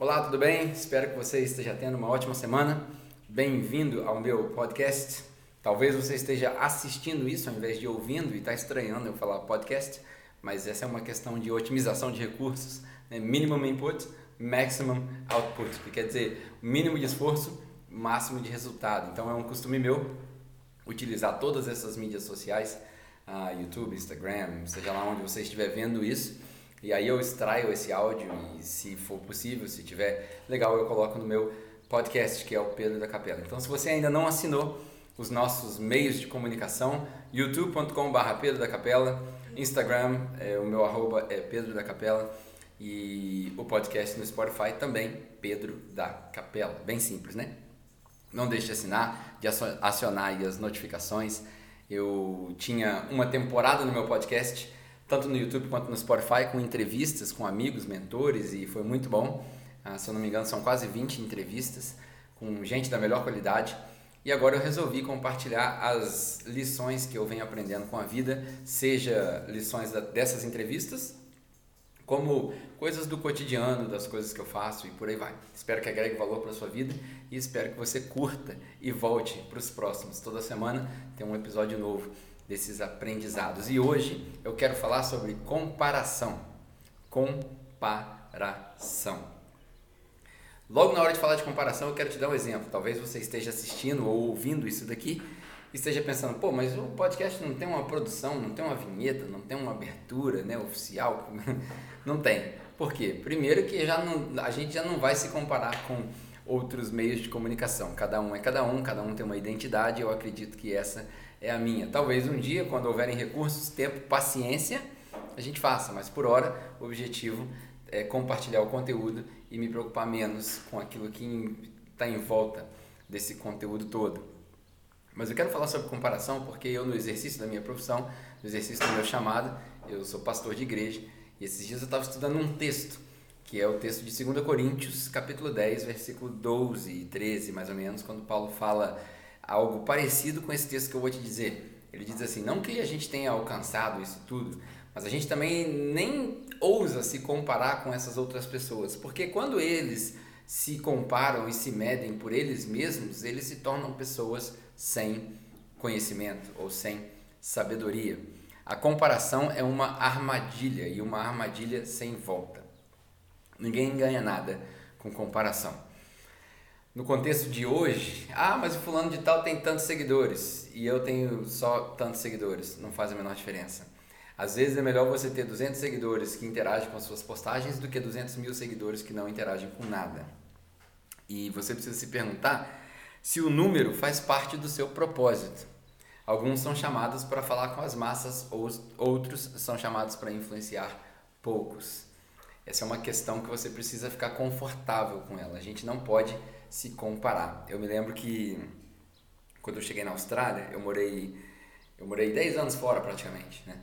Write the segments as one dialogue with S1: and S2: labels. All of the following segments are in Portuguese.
S1: Olá, tudo bem? Espero que você esteja tendo uma ótima semana. Bem-vindo ao meu podcast. Talvez você esteja assistindo isso ao invés de ouvindo e está estranhando eu falar podcast, mas essa é uma questão de otimização de recursos, né? minimum input, maximum output, que quer dizer mínimo de esforço, máximo de resultado. Então é um costume meu utilizar todas essas mídias sociais, uh, YouTube, Instagram, seja lá onde você estiver vendo isso, e aí eu extraio esse áudio e se for possível, se tiver legal, eu coloco no meu podcast, que é o Pedro da Capela. Então se você ainda não assinou os nossos meios de comunicação, youtube.com.br Pedro da Capela, Instagram, é, o meu arroba é Pedro da Capela e o podcast no Spotify também, Pedro da Capela. Bem simples, né? Não deixe de assinar, de acionar as notificações. Eu tinha uma temporada no meu podcast tanto no YouTube quanto no Spotify, com entrevistas com amigos, mentores, e foi muito bom. Ah, se eu não me engano, são quase 20 entrevistas com gente da melhor qualidade. E agora eu resolvi compartilhar as lições que eu venho aprendendo com a vida, seja lições dessas entrevistas, como coisas do cotidiano, das coisas que eu faço e por aí vai. Espero que agregue valor para a sua vida e espero que você curta e volte para os próximos. Toda semana tem um episódio novo desses aprendizados. E hoje eu quero falar sobre comparação. Comparação. Logo na hora de falar de comparação, eu quero te dar um exemplo. Talvez você esteja assistindo ou ouvindo isso daqui e esteja pensando, pô, mas o podcast não tem uma produção, não tem uma vinheta, não tem uma abertura né, oficial. não tem. Por quê? Primeiro que já não, a gente já não vai se comparar com outros meios de comunicação. Cada um é cada um, cada um tem uma identidade. Eu acredito que essa é a minha. Talvez um dia, quando houverem recursos, tempo, paciência, a gente faça, mas por hora o objetivo é compartilhar o conteúdo e me preocupar menos com aquilo que está em volta desse conteúdo todo. Mas eu quero falar sobre comparação porque eu, no exercício da minha profissão, no exercício do meu chamado, eu sou pastor de igreja e esses dias eu estava estudando um texto, que é o texto de 2 Coríntios, capítulo 10, versículo 12 e 13, mais ou menos, quando Paulo fala algo parecido com esse texto que eu vou te dizer. Ele diz assim: não que a gente tenha alcançado isso tudo, mas a gente também nem ousa se comparar com essas outras pessoas, porque quando eles se comparam e se medem por eles mesmos, eles se tornam pessoas sem conhecimento ou sem sabedoria. A comparação é uma armadilha e uma armadilha sem volta. Ninguém ganha nada com comparação no contexto de hoje, ah, mas o fulano de tal tem tantos seguidores e eu tenho só tantos seguidores, não faz a menor diferença. Às vezes é melhor você ter 200 seguidores que interagem com as suas postagens do que 200 mil seguidores que não interagem com nada. E você precisa se perguntar se o número faz parte do seu propósito. Alguns são chamados para falar com as massas, outros são chamados para influenciar poucos. Essa é uma questão que você precisa ficar confortável com ela. A gente não pode se comparar. Eu me lembro que quando eu cheguei na Austrália, eu morei eu morei 10 anos fora praticamente, né?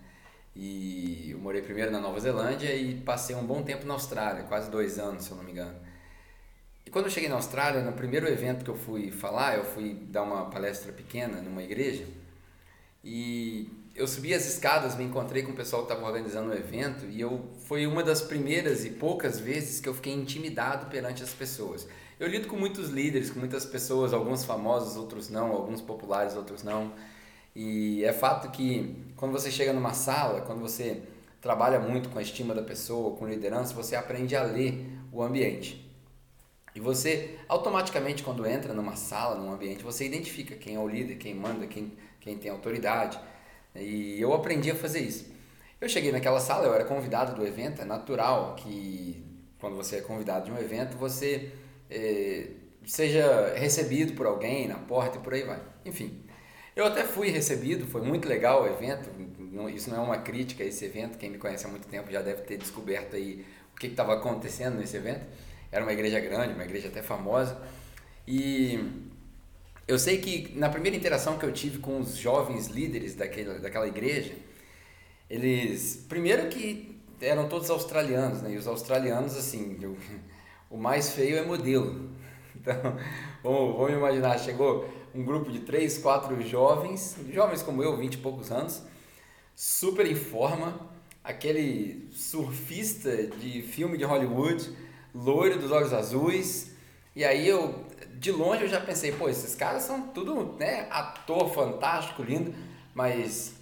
S1: E eu morei primeiro na Nova Zelândia e passei um bom tempo na Austrália, quase dois anos, se eu não me engano. E quando eu cheguei na Austrália, no primeiro evento que eu fui falar, eu fui dar uma palestra pequena numa igreja e eu subi as escadas, me encontrei com o pessoal que estava organizando o evento e eu foi uma das primeiras e poucas vezes que eu fiquei intimidado perante as pessoas. Eu lido com muitos líderes, com muitas pessoas, alguns famosos, outros não, alguns populares, outros não. E é fato que quando você chega numa sala, quando você trabalha muito com a estima da pessoa, com liderança, você aprende a ler o ambiente. E você, automaticamente, quando entra numa sala, num ambiente, você identifica quem é o líder, quem manda, quem, quem tem autoridade. E eu aprendi a fazer isso. Eu cheguei naquela sala, eu era convidado do evento, é natural que quando você é convidado de um evento, você é, seja recebido por alguém na porta e por aí vai. Enfim, eu até fui recebido, foi muito legal o evento. isso não é uma crítica a esse evento. Quem me conhece há muito tempo já deve ter descoberto aí o que estava acontecendo nesse evento. Era uma igreja grande, uma igreja até famosa. E eu sei que na primeira interação que eu tive com os jovens líderes daquela, daquela igreja, eles, primeiro que eram todos australianos, né? E os australianos, assim, eu, o mais feio é modelo. Então, vamos, imaginar, chegou um grupo de três, quatro jovens, jovens como eu, vinte e poucos anos, super em forma, aquele surfista de filme de Hollywood, loiro dos olhos azuis. E aí eu, de longe eu já pensei, pô, esses caras são tudo, né, ator fantástico, lindo, mas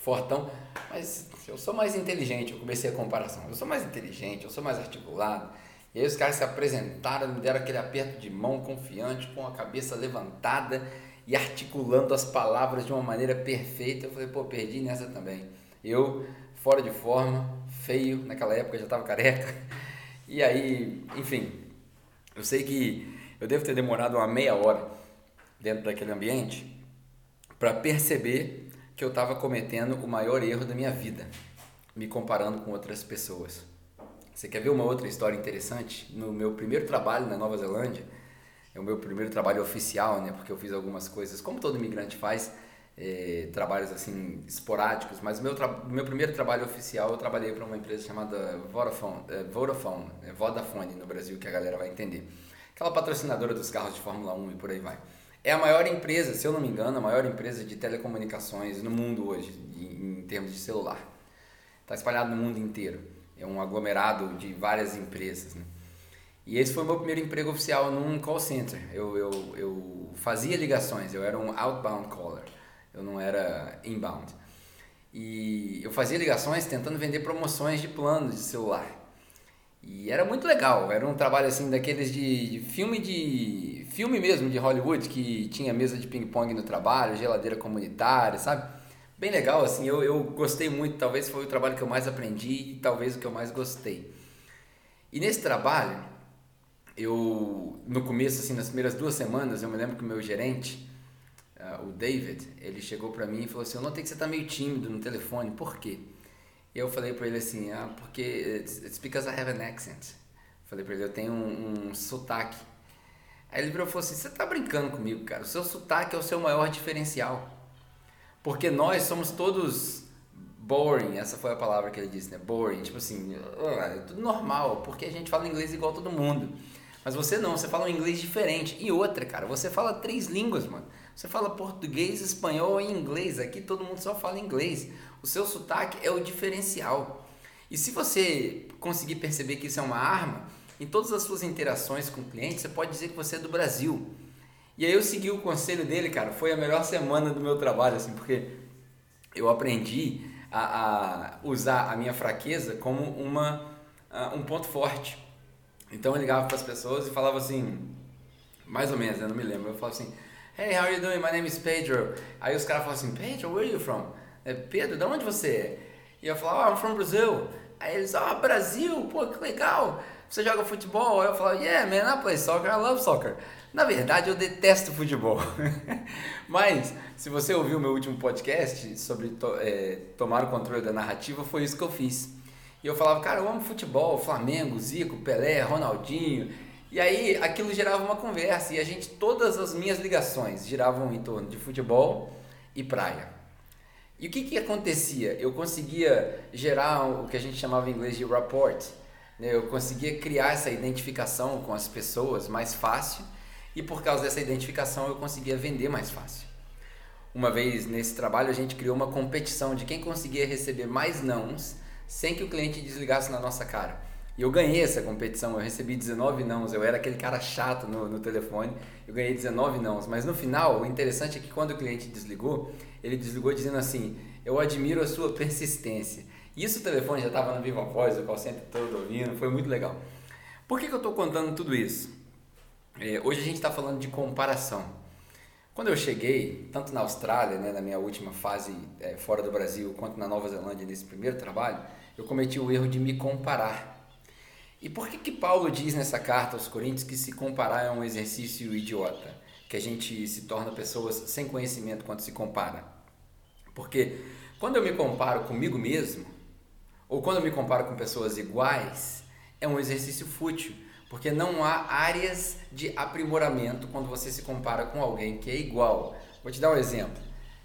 S1: fortão, mas eu sou mais inteligente, eu comecei a comparação. Eu sou mais inteligente, eu sou mais articulado. E aí os caras se apresentaram, me deram aquele aperto de mão confiante, com a cabeça levantada e articulando as palavras de uma maneira perfeita. Eu falei, pô, perdi nessa também. Eu, fora de forma, feio, naquela época já estava careca. E aí, enfim, eu sei que eu devo ter demorado uma meia hora dentro daquele ambiente para perceber que eu estava cometendo o maior erro da minha vida, me comparando com outras pessoas. Você quer ver uma outra história interessante? No meu primeiro trabalho na Nova Zelândia, é o meu primeiro trabalho oficial, né? Porque eu fiz algumas coisas, como todo imigrante faz, é, trabalhos assim esporádicos. Mas o meu, meu primeiro trabalho oficial eu trabalhei para uma empresa chamada Vodafone, é, Vodafone, é, Vodafone no Brasil, que a galera vai entender. Aquela patrocinadora dos carros de Fórmula 1 e por aí vai. É a maior empresa, se eu não me engano, a maior empresa de telecomunicações no mundo hoje, em, em termos de celular. Está espalhado no mundo inteiro é um aglomerado de várias empresas. Né? E esse foi o meu primeiro emprego oficial num call center. Eu, eu, eu fazia ligações, eu era um outbound caller, eu não era inbound. E eu fazia ligações tentando vender promoções de planos de celular. E era muito legal, era um trabalho assim daqueles de, de filme de filme mesmo de Hollywood que tinha mesa de ping pong no trabalho, geladeira comunitária, sabe? Bem legal, assim, eu, eu gostei muito, talvez foi o trabalho que eu mais aprendi e talvez o que eu mais gostei. E nesse trabalho, eu, no começo, assim, nas primeiras duas semanas, eu me lembro que o meu gerente, uh, o David, ele chegou para mim e falou assim, eu notei que você tá meio tímido no telefone, por quê? Eu falei para ele assim, ah, porque it's, it's, because I have an accent. Falei para ele, eu tenho um, um sotaque. Aí ele virou e falou assim, você tá brincando comigo, cara, o seu sotaque é o seu maior diferencial. Porque nós somos todos boring, essa foi a palavra que ele disse, né? Boring, tipo assim, ah, é tudo normal, porque a gente fala inglês igual todo mundo. Mas você não, você fala um inglês diferente. E outra, cara, você fala três línguas, mano. Você fala português, espanhol e inglês. Aqui todo mundo só fala inglês. O seu sotaque é o diferencial. E se você conseguir perceber que isso é uma arma, em todas as suas interações com o cliente, você pode dizer que você é do Brasil. E aí eu segui o conselho dele, cara. Foi a melhor semana do meu trabalho, assim, porque eu aprendi a, a usar a minha fraqueza como uma, um ponto forte. Então eu ligava para as pessoas e falava assim, mais ou menos, eu não me lembro. Eu falava assim, Hey, how are you doing? My name is Pedro. Aí os caras falavam assim, Pedro, where are you from? É, Pedro, de onde você é? E eu falava, oh, I'm from Brazil. Aí eles, ah, oh, Brasil, pô, que legal. Você joga futebol? Aí eu falava, yeah, man, I play soccer, I love soccer. Na verdade, eu detesto futebol. Mas, se você ouviu meu último podcast sobre to é, tomar o controle da narrativa, foi isso que eu fiz. E eu falava, cara, eu amo futebol, Flamengo, Zico, Pelé, Ronaldinho. E aí aquilo gerava uma conversa e a gente, todas as minhas ligações giravam em torno de futebol e praia. E o que, que acontecia? Eu conseguia gerar o que a gente chamava em inglês de rapport. Né? Eu conseguia criar essa identificação com as pessoas mais fácil e por causa dessa identificação eu conseguia vender mais fácil. Uma vez nesse trabalho a gente criou uma competição de quem conseguia receber mais nãos sem que o cliente desligasse na nossa cara. E eu ganhei essa competição, eu recebi 19 nãos, eu era aquele cara chato no, no telefone, eu ganhei 19 nãos. Mas no final, o interessante é que quando o cliente desligou, ele desligou dizendo assim: Eu admiro a sua persistência. Isso o telefone já estava no Viva Voz, o call center todo ouvindo, foi muito legal. Por que, que eu estou contando tudo isso? É, hoje a gente está falando de comparação. Quando eu cheguei, tanto na Austrália, né, na minha última fase é, fora do Brasil, quanto na Nova Zelândia, nesse primeiro trabalho, eu cometi o erro de me comparar. E por que, que Paulo diz nessa carta aos Coríntios que se comparar é um exercício idiota? Que a gente se torna pessoas sem conhecimento quando se compara? Porque quando eu me comparo comigo mesmo, ou quando eu me comparo com pessoas iguais, é um exercício fútil porque não há áreas de aprimoramento quando você se compara com alguém que é igual. Vou te dar um exemplo.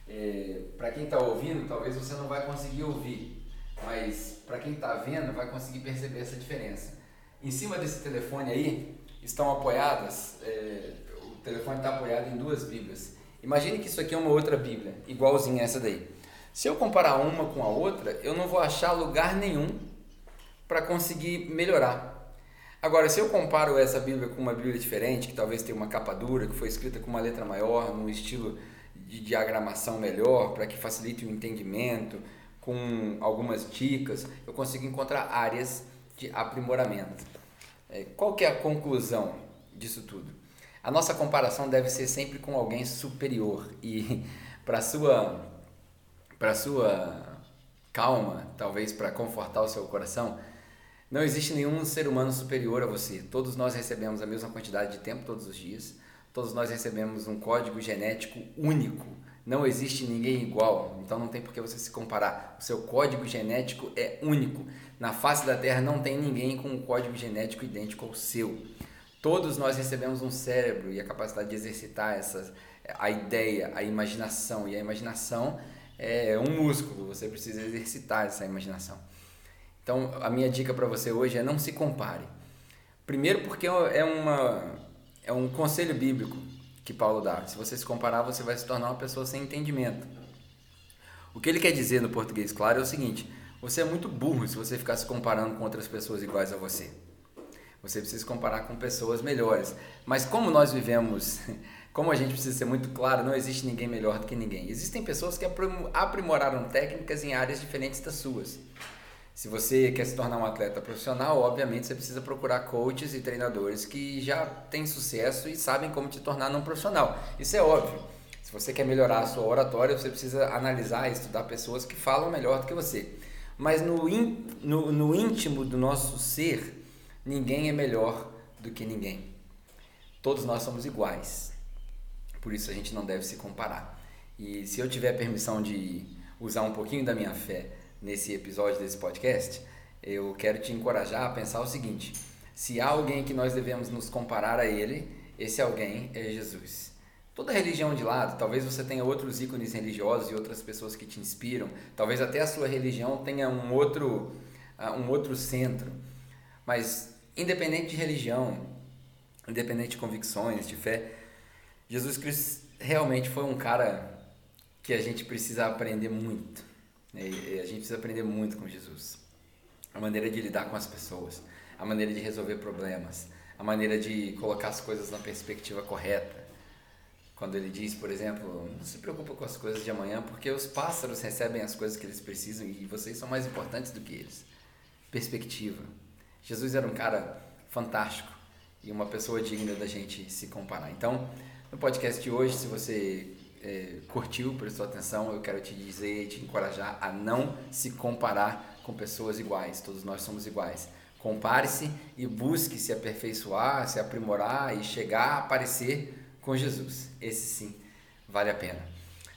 S1: É, para quem está ouvindo, talvez você não vai conseguir ouvir, mas para quem está vendo, vai conseguir perceber essa diferença. Em cima desse telefone aí estão apoiadas, é, o telefone está apoiado em duas Bíblias. Imagine que isso aqui é uma outra Bíblia, igualzinha essa daí. Se eu comparar uma com a outra, eu não vou achar lugar nenhum para conseguir melhorar. Agora, se eu comparo essa Bíblia com uma Bíblia diferente, que talvez tenha uma capa dura, que foi escrita com uma letra maior, num estilo de diagramação melhor, para que facilite o entendimento, com algumas dicas, eu consigo encontrar áreas de aprimoramento. É, qual que é a conclusão disso tudo? A nossa comparação deve ser sempre com alguém superior e para sua para sua calma, talvez para confortar o seu coração, não existe nenhum ser humano superior a você. Todos nós recebemos a mesma quantidade de tempo todos os dias. Todos nós recebemos um código genético único. Não existe ninguém igual, então não tem por que você se comparar. O seu código genético é único. Na face da Terra não tem ninguém com um código genético idêntico ao seu. Todos nós recebemos um cérebro e a capacidade de exercitar essa, a ideia, a imaginação. E a imaginação é um músculo, você precisa exercitar essa imaginação. Então, a minha dica para você hoje é não se compare. Primeiro, porque é, uma, é um conselho bíblico que Paulo dá. Se você se comparar, você vai se tornar uma pessoa sem entendimento. O que ele quer dizer no português claro é o seguinte: você é muito burro se você ficar se comparando com outras pessoas iguais a você. Você precisa se comparar com pessoas melhores. Mas como nós vivemos, como a gente precisa ser muito claro, não existe ninguém melhor do que ninguém. Existem pessoas que aprimoraram técnicas em áreas diferentes das suas. Se você quer se tornar um atleta profissional, obviamente você precisa procurar coaches e treinadores que já têm sucesso e sabem como te tornar um profissional. Isso é óbvio. Se você quer melhorar a sua oratória, você precisa analisar e estudar pessoas que falam melhor do que você. Mas no, in, no, no íntimo do nosso ser, ninguém é melhor do que ninguém. Todos nós somos iguais. Por isso a gente não deve se comparar. E se eu tiver permissão de usar um pouquinho da minha fé nesse episódio desse podcast, eu quero te encorajar a pensar o seguinte: se há alguém que nós devemos nos comparar a ele, esse alguém é Jesus. Toda religião de lado, talvez você tenha outros ícones religiosos e outras pessoas que te inspiram, talvez até a sua religião tenha um outro, ah, um outro centro, mas independente de religião, independente de convicções, de fé, Jesus Cristo realmente foi um cara que a gente precisa aprender muito. E a gente precisa aprender muito com Jesus. A maneira de lidar com as pessoas, a maneira de resolver problemas, a maneira de colocar as coisas na perspectiva correta. Quando ele diz, por exemplo, não se preocupa com as coisas de amanhã, porque os pássaros recebem as coisas que eles precisam e vocês são mais importantes do que eles. Perspectiva. Jesus era um cara fantástico e uma pessoa digna da gente se comparar. Então, no podcast de hoje, se você é, curtiu, prestou atenção, eu quero te dizer e te encorajar a não se comparar com pessoas iguais. Todos nós somos iguais. Compare-se e busque se aperfeiçoar, se aprimorar e chegar a parecer com Jesus. Esse sim vale a pena.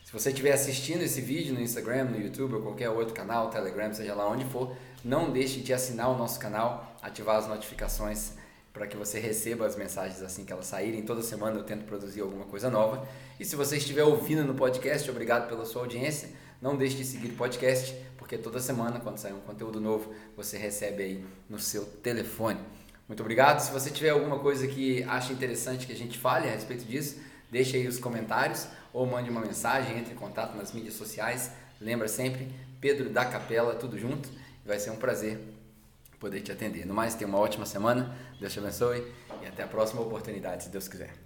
S1: Se você estiver assistindo esse vídeo no Instagram, no YouTube ou qualquer outro canal, Telegram, seja lá onde for, não deixe de assinar o nosso canal, ativar as notificações para que você receba as mensagens assim que elas saírem. Toda semana eu tento produzir alguma coisa nova. E se você estiver ouvindo no podcast, obrigado pela sua audiência. Não deixe de seguir o podcast, porque toda semana, quando sair um conteúdo novo, você recebe aí no seu telefone. Muito obrigado. Se você tiver alguma coisa que acha interessante que a gente fale a respeito disso, deixe aí os comentários ou mande uma mensagem, entre em contato nas mídias sociais. Lembra sempre, Pedro da Capela, tudo junto. Vai ser um prazer poder te atender. No mais, tenha uma ótima semana, Deus te abençoe e até a próxima oportunidade, se Deus quiser.